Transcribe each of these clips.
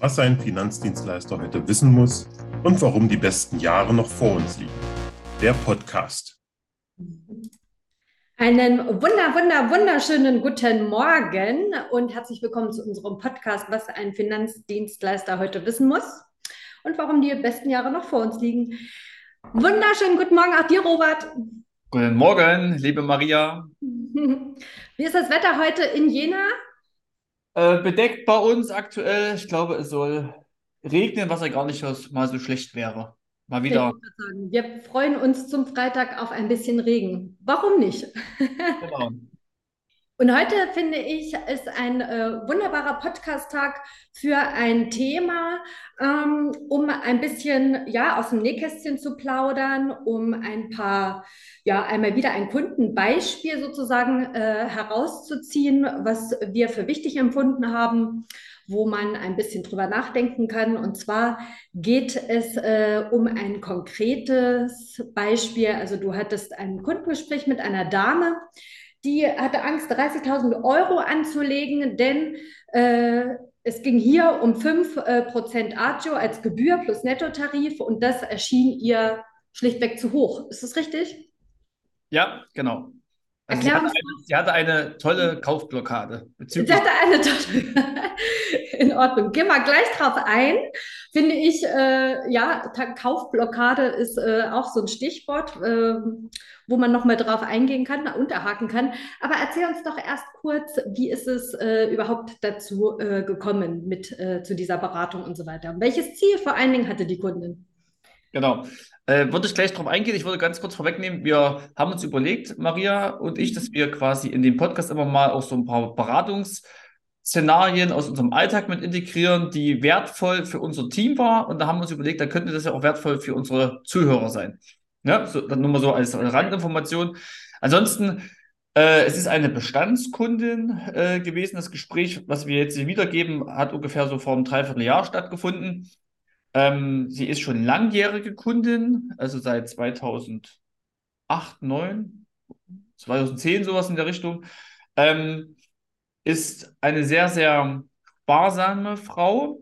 was ein Finanzdienstleister heute wissen muss und warum die besten Jahre noch vor uns liegen. Der Podcast. Einen wunder, wunder, wunderschönen guten Morgen und herzlich willkommen zu unserem Podcast, was ein Finanzdienstleister heute wissen muss und warum die besten Jahre noch vor uns liegen. Wunderschönen guten Morgen auch dir, Robert. Guten Morgen, liebe Maria. Wie ist das Wetter heute in Jena? Äh, bedeckt bei uns aktuell. Ich glaube, es soll regnen, was ja gar nicht mal so schlecht wäre. Mal wieder. Wir freuen uns zum Freitag auf ein bisschen Regen. Warum nicht? Genau. Und heute finde ich, ist ein äh, wunderbarer Podcast-Tag für ein Thema, ähm, um ein bisschen ja, aus dem Nähkästchen zu plaudern, um ein paar, ja, einmal wieder ein Kundenbeispiel sozusagen äh, herauszuziehen, was wir für wichtig empfunden haben, wo man ein bisschen drüber nachdenken kann. Und zwar geht es äh, um ein konkretes Beispiel. Also du hattest ein Kundengespräch mit einer Dame, die hatte Angst, 30.000 Euro anzulegen, denn äh, es ging hier um 5% äh, Agio als Gebühr plus Nettotarif und das erschien ihr schlichtweg zu hoch. Ist das richtig? Ja, genau. Also sie, hatte eine, sie, hatte eine, tolle Kaufblockade. Sie hatte eine tolle. In Ordnung. Gehen wir gleich drauf ein. Finde ich, äh, ja, Kaufblockade ist äh, auch so ein Stichwort. Äh, wo man nochmal drauf eingehen kann, unterhaken kann. Aber erzähl uns doch erst kurz, wie ist es äh, überhaupt dazu äh, gekommen mit äh, zu dieser Beratung und so weiter? Welches Ziel vor allen Dingen hatte die Kundin? Genau. Äh, würde ich gleich darauf eingehen. Ich würde ganz kurz vorwegnehmen, wir haben uns überlegt, Maria und ich, dass wir quasi in dem Podcast immer mal auch so ein paar Beratungsszenarien aus unserem Alltag mit integrieren, die wertvoll für unser Team war. Und da haben wir uns überlegt, da könnte das ja auch wertvoll für unsere Zuhörer sein. Ja, so, dann nur mal so als Randinformation. Ansonsten, äh, es ist eine Bestandskundin äh, gewesen. Das Gespräch, was wir jetzt hier wiedergeben, hat ungefähr so vor einem Dreivierteljahr stattgefunden. Ähm, sie ist schon langjährige Kundin, also seit 2008, 2009, 2010 sowas in der Richtung. Ähm, ist eine sehr, sehr sparsame Frau,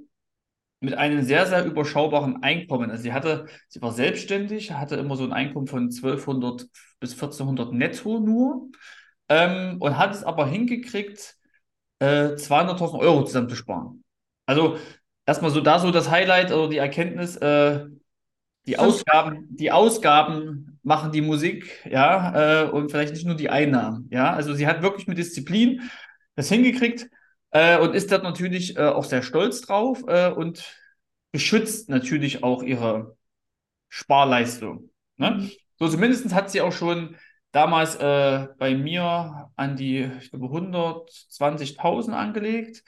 mit einem sehr, sehr überschaubaren Einkommen. Also sie hatte, sie war selbstständig, hatte immer so ein Einkommen von 1200 bis 1400 netto nur ähm, und hat es aber hingekriegt, äh, 200.000 Euro zusammenzusparen. Also erstmal so da so das Highlight oder die Erkenntnis, äh, die Ausgaben, die Ausgaben machen die Musik, ja, äh, und vielleicht nicht nur die Einnahmen, ja. Also sie hat wirklich mit Disziplin das hingekriegt, äh, und ist dort natürlich äh, auch sehr stolz drauf äh, und beschützt natürlich auch ihre Sparleistung. Ne? Mhm. So zumindest hat sie auch schon damals äh, bei mir an die, ich glaube, 120.000 angelegt.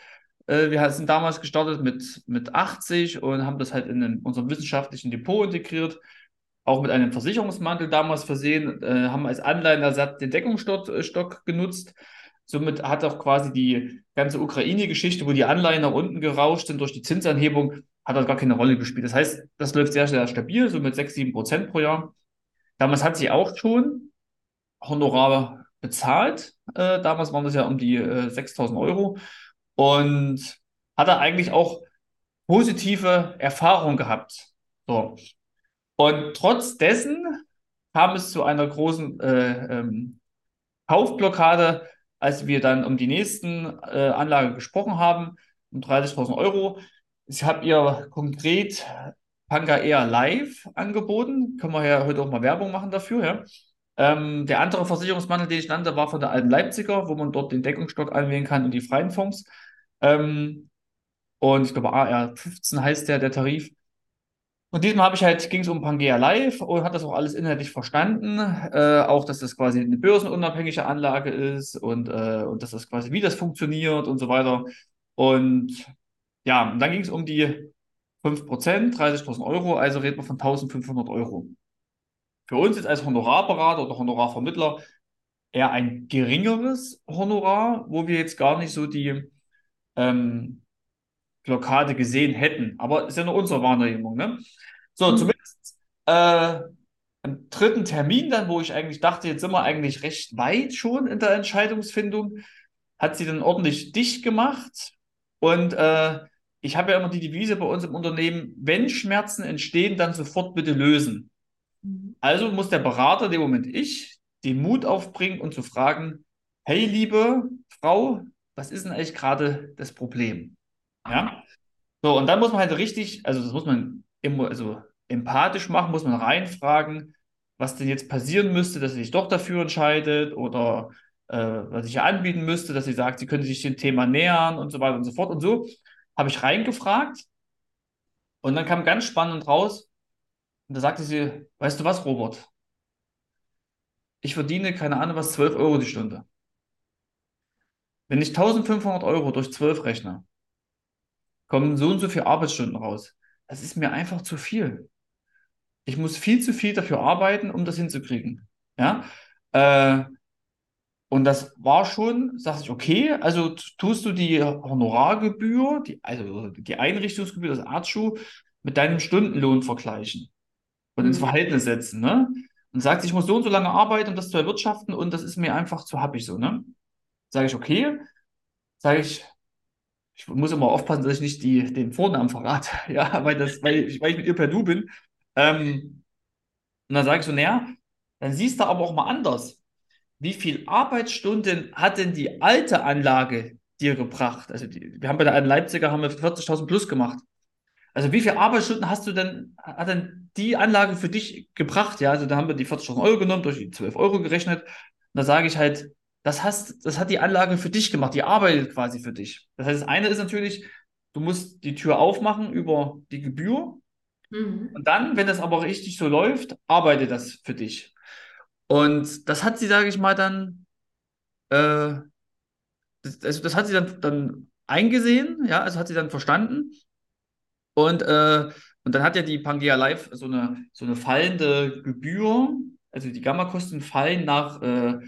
Äh, wir sind damals gestartet mit, mit 80 und haben das halt in den, unserem wissenschaftlichen Depot integriert auch mit einem Versicherungsmantel damals versehen, äh, haben als Anleihenersatz den Deckungsstock genutzt Somit hat auch quasi die ganze Ukraine-Geschichte, wo die Anleihen nach unten gerauscht sind durch die Zinsanhebung, hat auch gar keine Rolle gespielt. Das heißt, das läuft sehr, sehr stabil, so mit 6, 7 Prozent pro Jahr. Damals hat sie auch schon Honorar bezahlt. Äh, damals waren das ja um die äh, 6000 Euro und hat er eigentlich auch positive Erfahrungen gehabt. So. Und trotz dessen kam es zu einer großen äh, ähm, Kaufblockade als wir dann um die nächsten äh, Anlage gesprochen haben, um 30.000 Euro. Ich habe ihr konkret Panga Air Live angeboten. Können wir ja heute auch mal Werbung machen dafür. Ja? Ähm, der andere Versicherungsmantel, den ich nannte, war von der alten Leipziger, wo man dort den Deckungsstock anwählen kann und die freien Fonds. Ähm, und ich glaube, AR 15 heißt der, der Tarif. Und diesmal habe ich halt, ging es um Pangea Live und hat das auch alles inhaltlich verstanden. Äh, auch, dass das quasi eine börsenunabhängige Anlage ist und, äh, und dass das quasi, wie das funktioniert und so weiter. Und ja, und dann ging es um die 5%, 30.000 Euro, also reden wir von 1.500 Euro. Für uns jetzt als Honorarberater oder Honorarvermittler eher ein geringeres Honorar, wo wir jetzt gar nicht so die ähm, Blockade gesehen hätten. Aber ist ja nur unsere Wahrnehmung. Ne? So, mhm. zumindest äh, am dritten Termin dann, wo ich eigentlich dachte, jetzt sind wir eigentlich recht weit schon in der Entscheidungsfindung, hat sie dann ordentlich dicht gemacht und äh, ich habe ja immer die Devise bei uns im Unternehmen, wenn Schmerzen entstehen, dann sofort bitte lösen. Mhm. Also muss der Berater, dem Moment ich, den Mut aufbringen und zu fragen, hey liebe Frau, was ist denn eigentlich gerade das Problem? Ja. So, und dann muss man halt richtig, also das muss man immer, also empathisch machen, muss man reinfragen, was denn jetzt passieren müsste, dass sie sich doch dafür entscheidet oder äh, was ich ihr anbieten müsste, dass sie sagt, sie könnte sich dem Thema nähern und so weiter und so fort. Und so habe ich reingefragt und dann kam ganz spannend raus. Und da sagte sie, weißt du was, Robert? Ich verdiene, keine Ahnung was, 12 Euro die Stunde. Wenn ich 1500 Euro durch 12 rechne, kommen so und so viele Arbeitsstunden raus. Das ist mir einfach zu viel. Ich muss viel zu viel dafür arbeiten, um das hinzukriegen. Ja, äh, und das war schon, sag ich, okay, also tust du die Honorargebühr, die, also die Einrichtungsgebühr, das Arztschuh, mit deinem Stundenlohn vergleichen und ins mhm. Verhältnis setzen, ne? Und sagt, ich muss so und so lange arbeiten, um das zu erwirtschaften und das ist mir einfach zu happig so, ne? Sage ich, okay. Sage ich, ich muss immer aufpassen, dass ich nicht die, den Vornamen verrate, ja, weil, das, weil, ich, weil ich mit ihr per Du bin. Ähm, und dann sage ich so, naja, dann siehst du aber auch mal anders wie viel Arbeitsstunden hat denn die alte Anlage dir gebracht? Also die, wir haben bei der alten Leipziger haben wir 40.000 plus gemacht. Also wie viele Arbeitsstunden hast du denn, hat denn die Anlage für dich gebracht? Ja, also da haben wir die 40.000 Euro genommen, durch die 12 Euro gerechnet. Und da sage ich halt, das, hast, das hat die Anlage für dich gemacht, die arbeitet quasi für dich. Das heißt, das eine ist natürlich, du musst die Tür aufmachen über die Gebühr. Mhm. Und dann, wenn das aber richtig so läuft, arbeitet das für dich. Und das hat sie, sage ich mal, dann, äh, das, also das hat sie dann, dann eingesehen, ja, also hat sie dann verstanden. Und, äh, und dann hat ja die Pangea Live so eine, so eine fallende Gebühr, also die Gamma-Kosten fallen nach äh,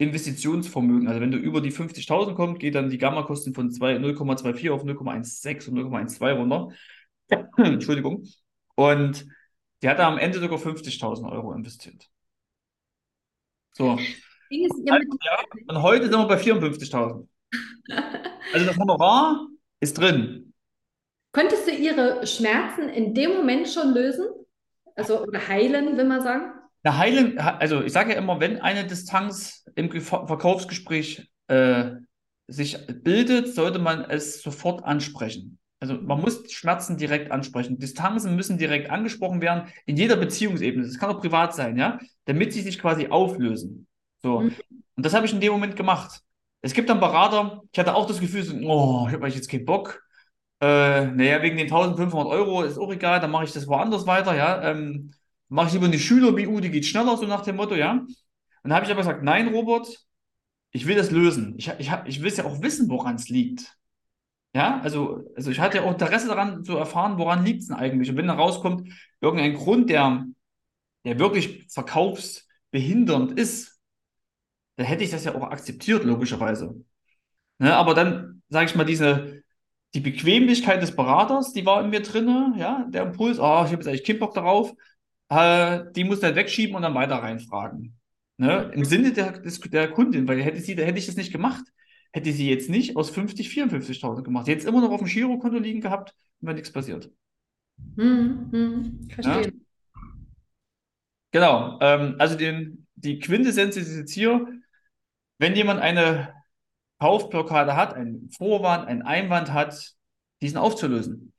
Investitionsvermögen. Also wenn du über die 50.000 kommst, geht dann die Gamma-Kosten von 0,24 auf 0,16 und 0,12 runter. Entschuldigung. Und die hat da am Ende sogar 50.000 Euro investiert. So. Ja und heute sind wir bei 54.000. Also das Honorar ist drin. Konntest du ihre Schmerzen in dem Moment schon lösen? Also oder heilen, will man sagen? Na, heilen, also ich sage ja immer, wenn eine Distanz im Verkaufsgespräch äh, sich bildet, sollte man es sofort ansprechen. Also man muss Schmerzen direkt ansprechen. Distanzen müssen direkt angesprochen werden in jeder Beziehungsebene. Das kann auch privat sein, ja, damit sie sich quasi auflösen. So. Mhm. Und das habe ich in dem Moment gemacht. Es gibt dann Berater, ich hatte auch das Gefühl, so, oh, ich habe jetzt keinen Bock. Äh, naja, wegen den 1500 Euro ist auch egal, dann mache ich das woanders weiter, ja. Ähm, mache ich lieber eine Schüler-BU, die geht schneller, so nach dem Motto, ja. Und dann habe ich aber gesagt, nein, Robert, ich will das lösen. Ich, ich, ich will ja auch wissen, woran es liegt. Ja, also, also ich hatte ja auch Interesse daran zu erfahren, woran liegt es denn eigentlich. Und wenn da rauskommt, irgendein Grund, der, der wirklich verkaufsbehindernd ist, dann hätte ich das ja auch akzeptiert, logischerweise. Ne, aber dann, sage ich mal, diese, die Bequemlichkeit des Beraters, die war in mir drin, ja, der Impuls, oh, ich habe jetzt eigentlich keinen Bock darauf, äh, die muss dann wegschieben und dann weiter reinfragen. Ne? Im Sinne der, des, der Kundin, weil hätte sie, hätte ich das nicht gemacht hätte sie jetzt nicht aus 50 54.000 gemacht. Es immer noch auf dem Girokonto liegen gehabt und wäre nichts passiert. Hm, hm, verstehe. Ja? Genau. Ähm, also den, die Quintessenz ist jetzt hier, wenn jemand eine Kaufblockade hat, einen Vorwand, einen Einwand hat, diesen aufzulösen.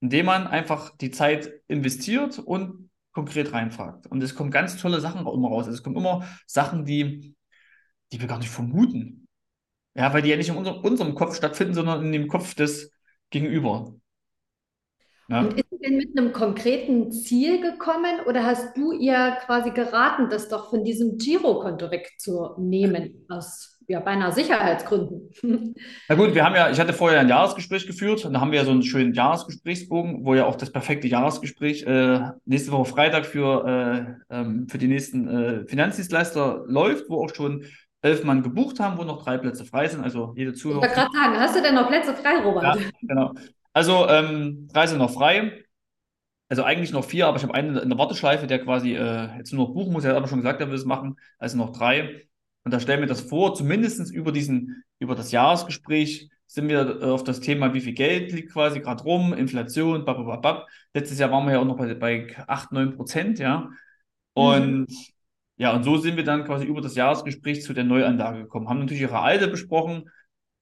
Indem man einfach die Zeit investiert und konkret reinfragt. Und es kommen ganz tolle Sachen immer raus. Es kommen immer Sachen, die, die wir gar nicht vermuten. Ja, weil die ja nicht in unser, unserem Kopf stattfinden, sondern in dem Kopf des Gegenüber. Ja. Und ist sie denn mit einem konkreten Ziel gekommen oder hast du ihr quasi geraten, das doch von diesem Girokonto wegzunehmen, aus ja, beinahe Sicherheitsgründen? Na gut, wir haben ja, ich hatte vorher ein Jahresgespräch geführt und da haben wir ja so einen schönen Jahresgesprächsbogen, wo ja auch das perfekte Jahresgespräch äh, nächste Woche Freitag für, äh, ähm, für die nächsten äh, Finanzdienstleister läuft, wo auch schon elf Mann gebucht haben, wo noch drei Plätze frei sind. Also jede Zuhörer. Ich wollte gerade sagen, hast du denn noch Plätze frei, Robert? Ja, genau. Also ähm, drei sind noch frei. Also eigentlich noch vier, aber ich habe einen in der Warteschleife, der quasi äh, jetzt nur noch buchen muss. Er hat aber schon gesagt, er will es machen. Also noch drei. Und da stellen wir das vor, zumindest über diesen, über das Jahresgespräch sind wir auf das Thema, wie viel Geld liegt quasi gerade rum, Inflation, babababab. Letztes Jahr waren wir ja auch noch bei, bei 8, 9 Prozent, ja. Und mhm. ja, und so sind wir dann quasi über das Jahresgespräch zu der Neuanlage gekommen. Haben natürlich ihre alte besprochen,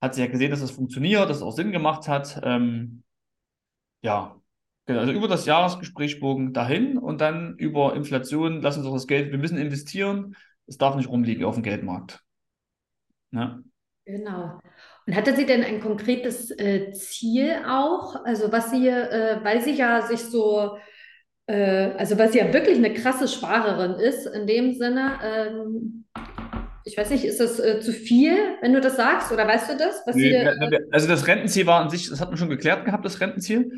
hat sie ja gesehen, dass das funktioniert, dass es auch Sinn gemacht hat. Ähm, ja, genau. Also über das Jahresgespräch bogen dahin und dann über Inflation lassen Sie uns das Geld, wir müssen investieren, es darf nicht rumliegen auf dem Geldmarkt. Ja. Genau. Und hatte sie denn ein konkretes äh, Ziel auch? Also was sie, äh, weil sie ja sich so, äh, also weil sie ja wirklich eine krasse Sparerin ist, in dem Sinne, ähm, ich weiß nicht, ist das äh, zu viel, wenn du das sagst, oder weißt du das? Nee, sie, also das Rentenziel war an sich, das hat man schon geklärt gehabt, das Rentenziel,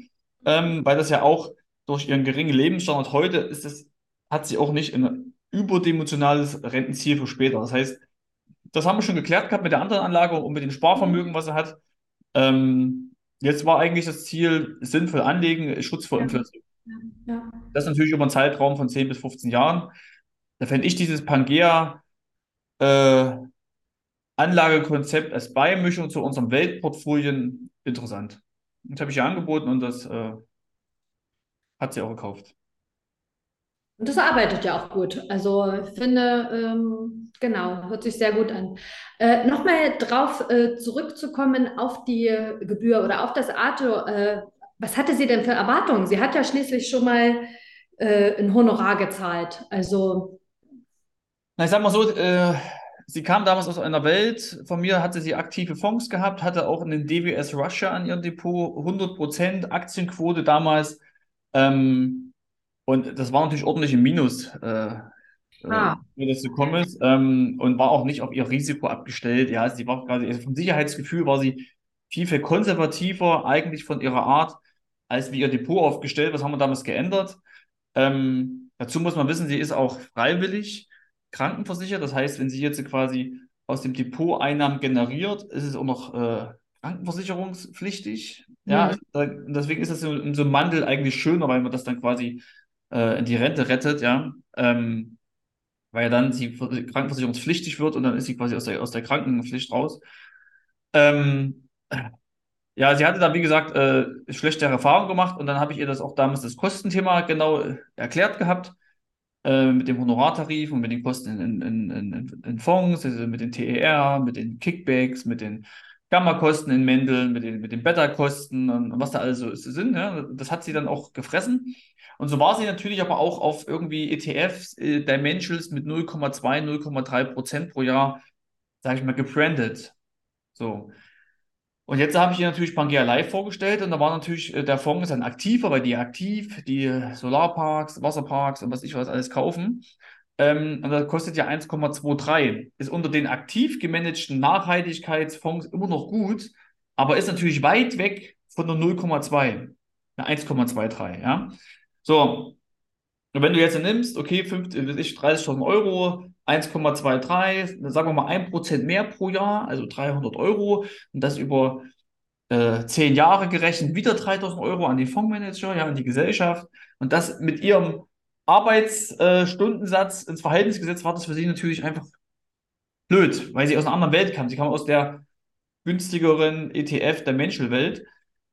ähm, weil das ja auch durch ihren geringen Lebensstandard heute ist das, hat sie auch nicht ein überdimensionales Rentenziel für später. Das heißt, das haben wir schon geklärt gehabt mit der anderen Anlage und mit dem Sparvermögen, was er hat. Ähm, jetzt war eigentlich das Ziel, sinnvoll anlegen, Schutz vor Inflation. Ja. Das natürlich über einen Zeitraum von 10 bis 15 Jahren. Da fände ich dieses Pangea äh, Anlagekonzept als Beimischung zu unserem Weltportfolien interessant. Das habe ich ihr angeboten und das äh, hat sie auch gekauft. Und das arbeitet ja auch gut. Also ich finde, ähm, genau, hört sich sehr gut an. Äh, Nochmal drauf äh, zurückzukommen auf die Gebühr oder auf das Ato. Äh, was hatte sie denn für Erwartungen? Sie hat ja schließlich schon mal äh, ein Honorar gezahlt. Also. Na, ich sag mal so, äh, sie kam damals aus einer Welt, von mir hatte sie aktive Fonds gehabt, hatte auch in den DWS Russia an ihrem Depot 100% Aktienquote damals. Ähm, und das war natürlich ordentlich im Minus, äh, äh ah. wie das gekommen ist. Ähm, und war auch nicht auf ihr Risiko abgestellt. Ja, sie war quasi, also vom Sicherheitsgefühl war sie viel, viel konservativer eigentlich von ihrer Art, als wie ihr Depot aufgestellt. Was haben wir damals geändert? Ähm, dazu muss man wissen, sie ist auch freiwillig krankenversichert. Das heißt, wenn sie jetzt quasi aus dem Depot Einnahmen generiert, ist es auch noch äh, krankenversicherungspflichtig. Ja, mhm. deswegen ist das in so einem Mandel eigentlich schöner, weil man das dann quasi äh, in die Rente rettet, ja, ähm, weil dann sie krankenversicherungspflichtig wird und dann ist sie quasi aus der, aus der Krankenpflicht raus. Ähm, ja, sie hatte da, wie gesagt, äh, schlechte Erfahrungen gemacht und dann habe ich ihr das auch damals das Kostenthema genau äh, erklärt gehabt, äh, mit dem Honorartarif und mit den Kosten in, in, in, in Fonds, also mit den TER, mit den Kickbacks, mit den Gamma-Kosten in Mendeln, mit den, mit den Beta-Kosten und was da alles so sind. Ja. Das hat sie dann auch gefressen. Und so war sie natürlich aber auch auf irgendwie ETFs, äh, Dimensionals mit 0,2, 0,3 Prozent pro Jahr, sage ich mal, gebrandet. So. Und jetzt habe ich ihr natürlich Pangea Live vorgestellt und da war natürlich, äh, der Fonds ist dann aktiver, weil die aktiv, die Solarparks, Wasserparks und was ich was alles kaufen. Ähm, und das kostet ja 1,23. Ist unter den aktiv gemanagten Nachhaltigkeitsfonds immer noch gut, aber ist natürlich weit weg von der 0,2, 1,23, ja. So, wenn du jetzt nimmst, okay, 30.000 Euro, 1,23, dann sagen wir mal 1% mehr pro Jahr, also 300 Euro, und das über äh, 10 Jahre gerechnet, wieder 3.000 Euro an den Fondsmanager, ja, an die Gesellschaft, und das mit ihrem Arbeitsstundensatz ins Verhältnis gesetzt, war das für sie natürlich einfach blöd, weil sie aus einer anderen Welt kam. Sie kam aus der günstigeren ETF der Menschelwelt.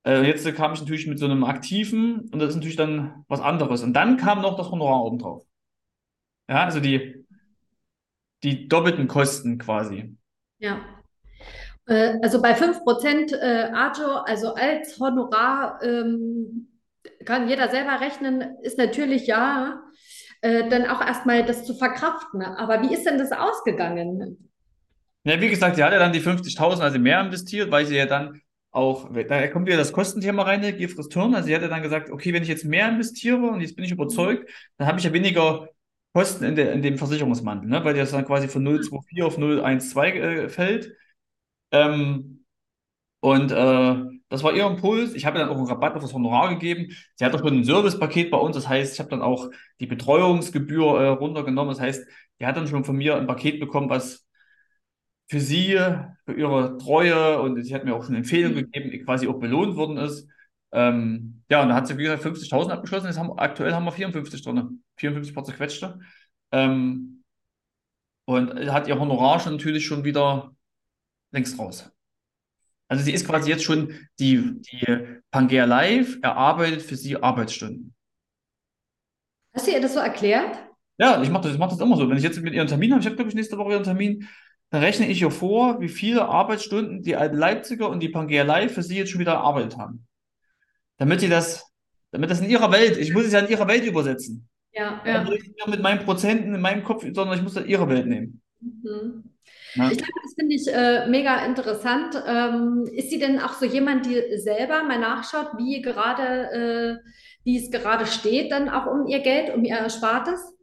Äh, jetzt kam ich natürlich mit so einem aktiven und das ist natürlich dann was anderes. Und dann kam noch das Honorar oben drauf. Ja, also die, die doppelten Kosten quasi. Ja. Äh, also bei 5% äh, also als Honorar, ähm, kann jeder selber rechnen, ist natürlich ja äh, dann auch erstmal das zu verkraften. Aber wie ist denn das ausgegangen? Ja, wie gesagt, sie hat ja dann die 50.000, also mehr investiert, weil sie ja dann auch, da kommt wieder das Kostenthema rein, der Gifris Turn. Also sie hat ja dann gesagt, okay, wenn ich jetzt mehr investiere und jetzt bin ich überzeugt, dann habe ich ja weniger Kosten in, der, in dem Versicherungsmantel, ne? weil das dann quasi von 0,24 auf 0,12 äh, fällt. Ähm, und äh, das war ihr Impuls. Ich habe dann auch einen Rabatt auf das Honorar gegeben. Sie hat auch schon ein Servicepaket bei uns. Das heißt, ich habe dann auch die Betreuungsgebühr äh, runtergenommen. Das heißt, die hat dann schon von mir ein Paket bekommen, was für sie, für ihre Treue und sie hat mir auch schon Empfehlungen mhm. gegeben, die quasi auch belohnt worden ist. Ähm, ja, und da hat sie, wie gesagt, 50.000 abgeschlossen. Jetzt haben, aktuell haben wir 54 drin. 54 paar zerquetschte. Ähm, und hat ihr Honorar schon natürlich schon wieder längst raus. Also sie ist quasi jetzt schon die, die Pangea Live erarbeitet für sie Arbeitsstunden. Hast du ihr das so erklärt? Ja, ich mache das, ich mach das immer so. Wenn ich jetzt mit ihr einen Termin habe, ich habe, glaube ich, nächste Woche ihren Termin, dann rechne ich ihr vor, wie viele Arbeitsstunden die alten Leipziger und die Pangea Live für sie jetzt schon wieder erarbeitet haben. Damit sie das, damit das in ihrer Welt, ich muss es ja in ihrer Welt übersetzen. Ja, ja. Also nicht mit meinen Prozenten in meinem Kopf, sondern ich muss das in ihre Welt nehmen. Mhm. Ja. Ich glaube, das finde ich äh, mega interessant. Ähm, ist sie denn auch so jemand, die selber mal nachschaut, wie gerade, äh, wie es gerade steht, dann auch um ihr Geld, um ihr Erspartes?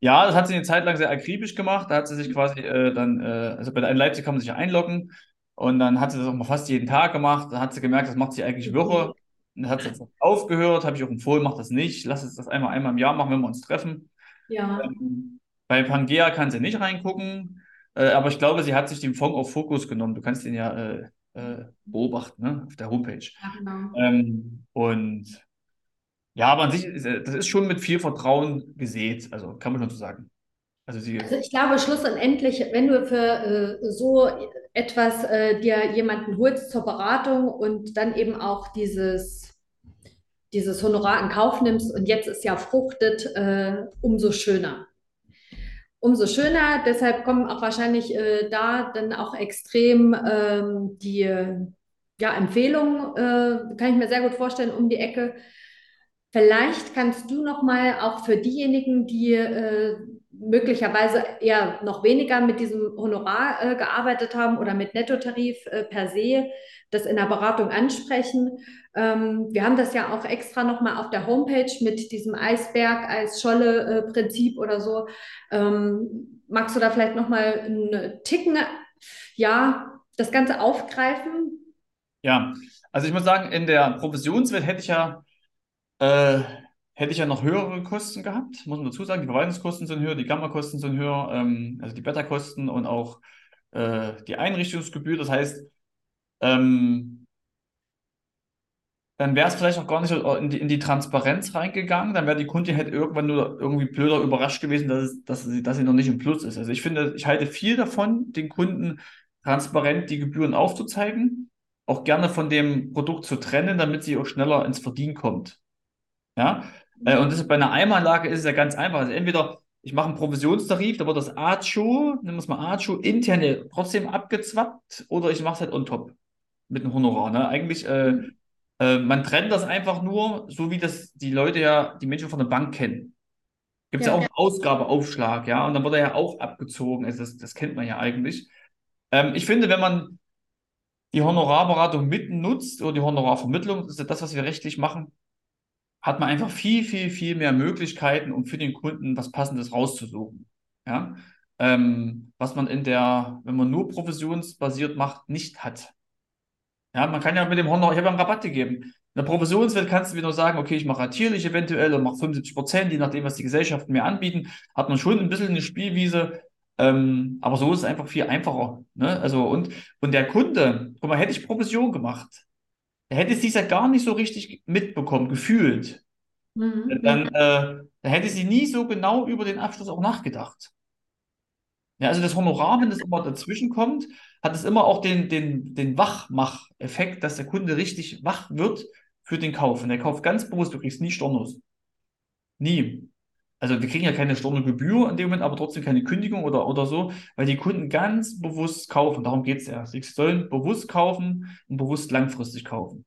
Ja, das hat sie eine Zeit lang sehr akribisch gemacht. Da hat sie sich quasi äh, dann, äh, also bei der Leipzig kann man sich ja einloggen und dann hat sie das auch mal fast jeden Tag gemacht. Da hat sie gemerkt, das macht sie eigentlich wirre. Und dann hat sie jetzt aufgehört, habe ich auch empfohlen, mach das nicht. Lass es das einmal, einmal im Jahr machen, wenn wir uns treffen. Ja. Ähm, bei Pangea kann sie nicht reingucken, äh, aber ich glaube, sie hat sich den Fonds auf Fokus genommen. Du kannst den ja äh, äh, beobachten ne? auf der Homepage. Ja, genau. Ähm, und ja, aber an sich, das ist schon mit viel Vertrauen gesät, also kann man schon so sagen. Also, sie, also ich glaube, schlussendlich, wenn du für äh, so etwas äh, dir jemanden holst zur Beratung und dann eben auch dieses, dieses Honorar in Kauf nimmst und jetzt ist ja fruchtet, äh, umso schöner. Umso schöner, deshalb kommen auch wahrscheinlich äh, da dann auch extrem ähm, die ja, Empfehlungen, äh, kann ich mir sehr gut vorstellen, um die Ecke Vielleicht kannst du noch mal auch für diejenigen, die äh, möglicherweise eher noch weniger mit diesem Honorar äh, gearbeitet haben oder mit Nettotarif äh, per se, das in der Beratung ansprechen. Ähm, wir haben das ja auch extra noch mal auf der Homepage mit diesem Eisberg, Eisscholle-Prinzip oder so. Ähm, magst du da vielleicht noch mal einen Ticken, ja, das Ganze aufgreifen? Ja, also ich muss sagen, in der Provisionswelt hätte ich ja äh, hätte ich ja noch höhere Kosten gehabt, muss man dazu sagen. Die Verwaltungskosten sind höher, die Gammakosten sind höher, ähm, also die Beta-Kosten und auch äh, die Einrichtungsgebühr. Das heißt, ähm, dann wäre es vielleicht auch gar nicht in die, in die Transparenz reingegangen. Dann wäre die Kundin halt irgendwann nur irgendwie blöder überrascht gewesen, dass, es, dass, sie, dass sie noch nicht im Plus ist. Also ich finde, ich halte viel davon, den Kunden transparent die Gebühren aufzuzeigen, auch gerne von dem Produkt zu trennen, damit sie auch schneller ins Verdienen kommt. Ja? Äh, und das bei einer Eimanlage ist es ja ganz einfach. Also entweder ich mache einen Provisionstarif, da wird das ACHO, nennen wir es mal ACHO, intern trotzdem abgezwappt oder ich mache es halt on top mit einem Honorar. Ne? Eigentlich, äh, äh, man trennt das einfach nur, so wie das die Leute ja, die Menschen von der Bank kennen. Gibt es ja, ja, auch einen Ausgabeaufschlag, ja, und dann wird er ja auch abgezogen. Also das, das kennt man ja eigentlich. Ähm, ich finde, wenn man die Honorarberatung mitten nutzt oder die Honorarvermittlung, das ist ja das, was wir rechtlich machen, hat man einfach viel, viel, viel mehr Möglichkeiten, um für den Kunden was Passendes rauszusuchen. Ja? Ähm, was man in der, wenn man nur provisionsbasiert macht, nicht hat. Ja, man kann ja mit dem Honor, ich habe einen Rabatt gegeben. In der Provisionswelt kannst du wieder sagen, okay, ich mache ratierlich eventuell und mache 75 Prozent, je nachdem, was die Gesellschaften mir anbieten, hat man schon ein bisschen eine Spielwiese. Ähm, aber so ist es einfach viel einfacher. Ne? Also, und, und der Kunde, guck mal, hätte ich Provision gemacht, hätte es dieser gar nicht so richtig mitbekommen, gefühlt. Mhm. Dann, äh, dann hätte sie nie so genau über den Abschluss auch nachgedacht. Ja, also das Honorar, wenn das immer dazwischen kommt, hat es immer auch den, den, den Wachmach-Effekt, dass der Kunde richtig wach wird für den Kauf. Und der kauft ganz bewusst, du kriegst nie Stornos. Nie. Also wir kriegen ja keine Stornogebühr in dem Moment, aber trotzdem keine Kündigung oder, oder so, weil die Kunden ganz bewusst kaufen. Darum geht es ja. Sie sollen bewusst kaufen und bewusst langfristig kaufen.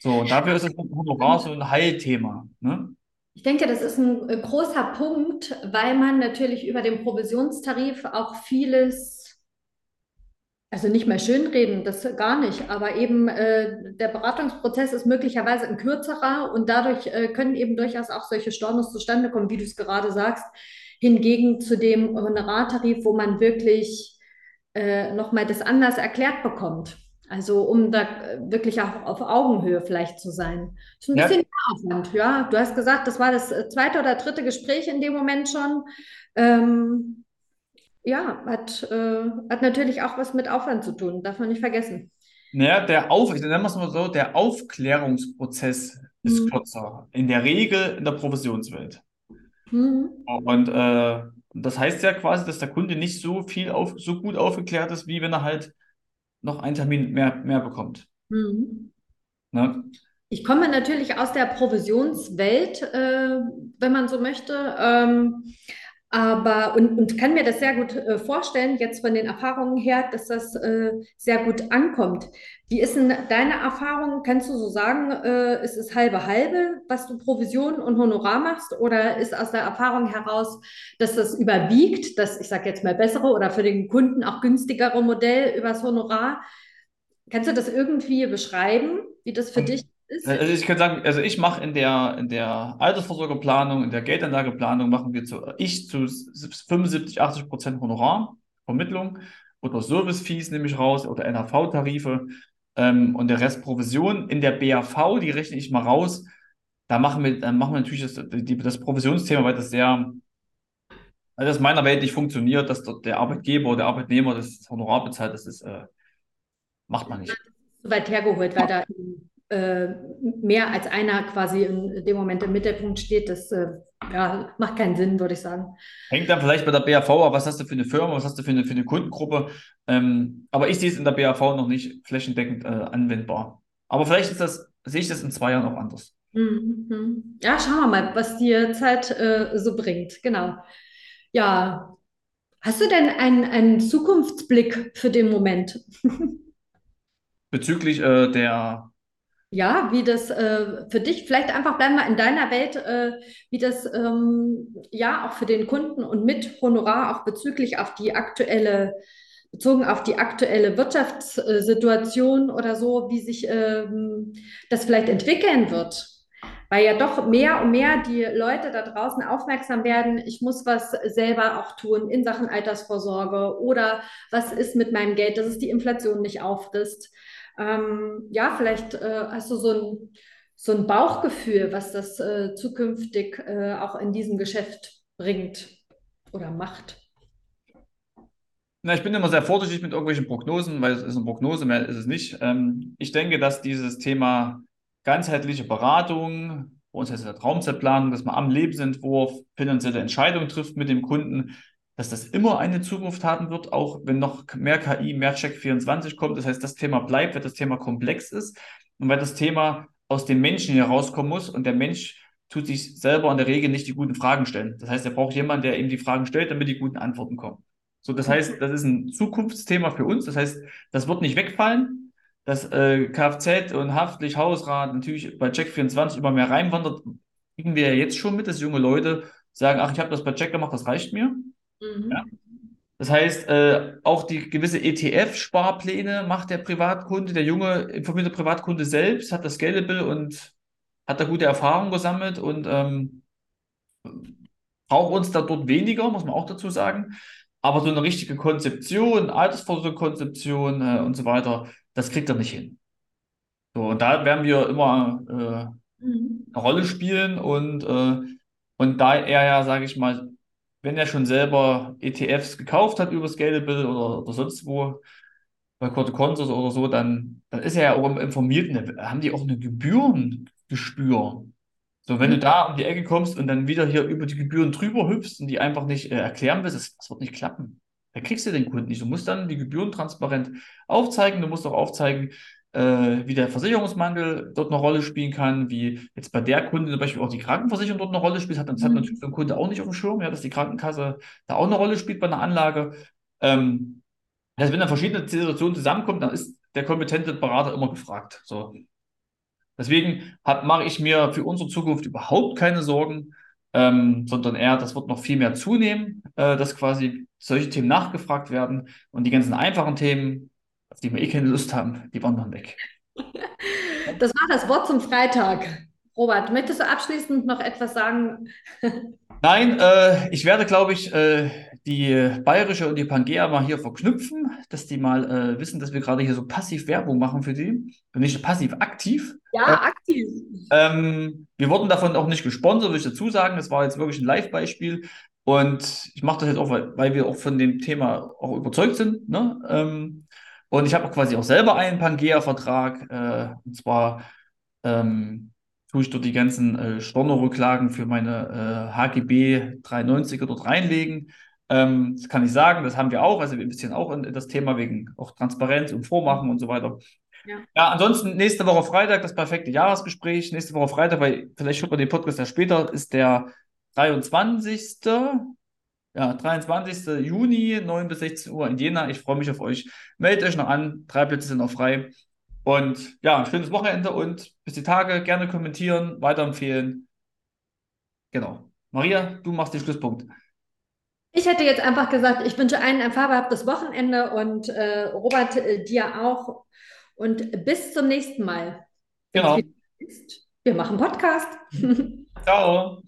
So, und dafür ist das Honorar so ein Heilthema. Ne? Ich denke, das ist ein äh, großer Punkt, weil man natürlich über den Provisionstarif auch vieles also nicht mehr schönreden, das gar nicht, aber eben äh, der Beratungsprozess ist möglicherweise ein kürzerer und dadurch äh, können eben durchaus auch solche Stornos zustande kommen, wie du es gerade sagst. Hingegen zu dem Honorartarif, wo man wirklich äh, nochmal das anders erklärt bekommt. Also um da äh, wirklich auch auf Augenhöhe vielleicht zu sein. Das ist ein ja. bisschen mehr Aufwand, ja. Du hast gesagt, das war das äh, zweite oder dritte Gespräch in dem Moment schon. Ähm, ja, hat, äh, hat natürlich auch was mit Aufwand zu tun, darf man nicht vergessen. Naja, der Auf, ich nenne es mal so, der Aufklärungsprozess ist mhm. kürzer. In der Regel in der Provisionswelt. Mhm. Und äh, das heißt ja quasi, dass der Kunde nicht so viel auf, so gut aufgeklärt ist, wie wenn er halt noch einen Termin mehr, mehr bekommt. Mhm. Ne? Ich komme natürlich aus der Provisionswelt, äh, wenn man so möchte. Ähm, aber und, und kann mir das sehr gut äh, vorstellen, jetzt von den Erfahrungen her, dass das äh, sehr gut ankommt. Wie ist denn deine Erfahrung? Kannst du so sagen, äh, ist es halbe halbe, was du Provision und Honorar machst? Oder ist aus der Erfahrung heraus, dass das überwiegt, das, ich sage jetzt mal bessere oder für den Kunden auch günstigere Modell übers Honorar? Kannst du das irgendwie beschreiben, wie das für dich also ich kann sagen, also ich mache in der, in der Altersvorsorgeplanung, in der Geldanlageplanung machen wir zu, ich zu 75, 80 Prozent Honorar, Vermittlung oder Service-Fees nehme ich raus oder NHV-Tarife ähm, und der Rest Provision. In der BAV, die rechne ich mal raus, da machen wir, dann machen wir natürlich das, die, das Provisionsthema, weil das sehr, weil das in meiner Welt nicht funktioniert, dass dort der Arbeitgeber oder der Arbeitnehmer das Honorar bezahlt, das ist, äh, macht man nicht. So weit hergeholt, weil da äh, mehr als einer quasi in dem Moment im Mittelpunkt steht, das äh, ja, macht keinen Sinn, würde ich sagen. Hängt dann vielleicht bei der BAV ab, was hast du für eine Firma, was hast du für eine, für eine Kundengruppe. Ähm, aber ich sehe es in der BAV noch nicht flächendeckend äh, anwendbar. Aber vielleicht ist das, sehe ich das in zwei Jahren auch anders. Mhm. Ja, schauen wir mal, was die Zeit äh, so bringt. Genau. Ja. Hast du denn einen, einen Zukunftsblick für den Moment? Bezüglich äh, der ja, wie das äh, für dich, vielleicht einfach bleiben wir in deiner Welt, äh, wie das ähm, ja auch für den Kunden und mit Honorar auch bezüglich auf die aktuelle, bezogen auf die aktuelle Wirtschaftssituation oder so, wie sich ähm, das vielleicht entwickeln wird. Weil ja doch mehr und mehr die Leute da draußen aufmerksam werden, ich muss was selber auch tun in Sachen Altersvorsorge oder was ist mit meinem Geld, dass es die Inflation nicht auffrisst. Ähm, ja, vielleicht äh, hast du so ein, so ein Bauchgefühl, was das äh, zukünftig äh, auch in diesem Geschäft bringt oder macht. Na, ich bin immer sehr vorsichtig mit irgendwelchen Prognosen, weil es ist eine Prognose, mehr ist es nicht. Ähm, ich denke, dass dieses Thema ganzheitliche Beratung, bei uns heißt es Traumzeitplanung, dass man am Lebensentwurf finanzielle Entscheidungen trifft mit dem Kunden, dass das immer eine Zukunft haben wird, auch wenn noch mehr KI, mehr Check24 kommt. Das heißt, das Thema bleibt, weil das Thema komplex ist und weil das Thema aus dem Menschen herauskommen muss und der Mensch tut sich selber in der Regel nicht die guten Fragen stellen. Das heißt, er braucht jemanden, der ihm die Fragen stellt, damit die guten Antworten kommen. So, das heißt, das ist ein Zukunftsthema für uns. Das heißt, das wird nicht wegfallen. Dass äh, Kfz und Haftlich, Hausrat natürlich bei Check24 immer mehr reinwandert, kriegen wir ja jetzt schon mit, dass junge Leute sagen, ach, ich habe das bei Check gemacht, das reicht mir. Mhm. Ja? Das heißt, äh, auch die gewisse ETF-Sparpläne macht der Privatkunde, der junge informierte Privatkunde selbst, hat das Scalable und hat da gute Erfahrungen gesammelt und ähm, braucht uns da dort weniger, muss man auch dazu sagen. Aber so eine richtige Konzeption, Altersvorsorgekonzeption äh, und so weiter, das kriegt er nicht hin. So, und da werden wir immer äh, mhm. eine Rolle spielen und, äh, und da er ja, sage ich mal, wenn er schon selber ETFs gekauft hat über Scalable oder, oder sonst wo, bei Corte Consos oder so, dann, dann ist er ja auch im Informierten, da haben die auch eine Gebührengespür. So, wenn mhm. du da um die Ecke kommst und dann wieder hier über die Gebühren drüber hüpfst und die einfach nicht äh, erklären willst, das, das wird nicht klappen. Da kriegst du den Kunden nicht. Du musst dann die Gebühren transparent aufzeigen. Du musst auch aufzeigen, äh, wie der Versicherungsmangel dort eine Rolle spielen kann, wie jetzt bei der Kunde zum Beispiel auch die Krankenversicherung dort eine Rolle spielt. Das hat, das hat mhm. natürlich so ein Kunde auch nicht auf dem Schirm, ja, dass die Krankenkasse da auch eine Rolle spielt bei einer Anlage. Ähm, also wenn da verschiedene Situationen zusammenkommen, dann ist der kompetente Berater immer gefragt. So. Deswegen mache ich mir für unsere Zukunft überhaupt keine Sorgen, ähm, sondern eher, das wird noch viel mehr zunehmen, äh, dass quasi solche Themen nachgefragt werden und die ganzen einfachen Themen, auf die wir eh keine Lust haben, die wandern weg. Das war das Wort zum Freitag. Robert, möchtest du abschließend noch etwas sagen? Nein, äh, ich werde, glaube ich, äh, die Bayerische und die Pangea mal hier verknüpfen, dass die mal äh, wissen, dass wir gerade hier so passiv Werbung machen für die. Und nicht passiv, aktiv. Ja, äh, aktiv. Ähm, wir wurden davon auch nicht gesponsert, will ich dazu sagen. Das war jetzt wirklich ein Live-Beispiel. Und ich mache das jetzt auch, weil, weil, wir auch von dem Thema auch überzeugt sind. Ne? Ähm, und ich habe auch quasi auch selber einen Pangea-Vertrag. Äh, und zwar ähm, tue ich dort die ganzen äh, Stornorücklagen für meine äh, HGB 390er dort reinlegen. Ähm, das kann ich sagen, das haben wir auch. Also wir investieren auch in, in das Thema wegen auch Transparenz und Vormachen und so weiter. Ja. ja, ansonsten nächste Woche Freitag das perfekte Jahresgespräch. Nächste Woche Freitag, weil vielleicht hört man den Podcast ja später, ist der 23. Ja, 23. Juni, 9 bis 16 Uhr in Jena. Ich freue mich auf euch. Meldet euch noch an. Drei Plätze sind noch frei. Und ja, ein schönes Wochenende und bis die Tage. Gerne kommentieren, weiterempfehlen. Genau. Maria, du machst den Schlusspunkt. Ich hätte jetzt einfach gesagt, ich wünsche allen ein fabelhaftes Wochenende und äh, Robert, äh, dir auch. Und bis zum nächsten Mal. Genau. Wir machen Podcast. Ciao.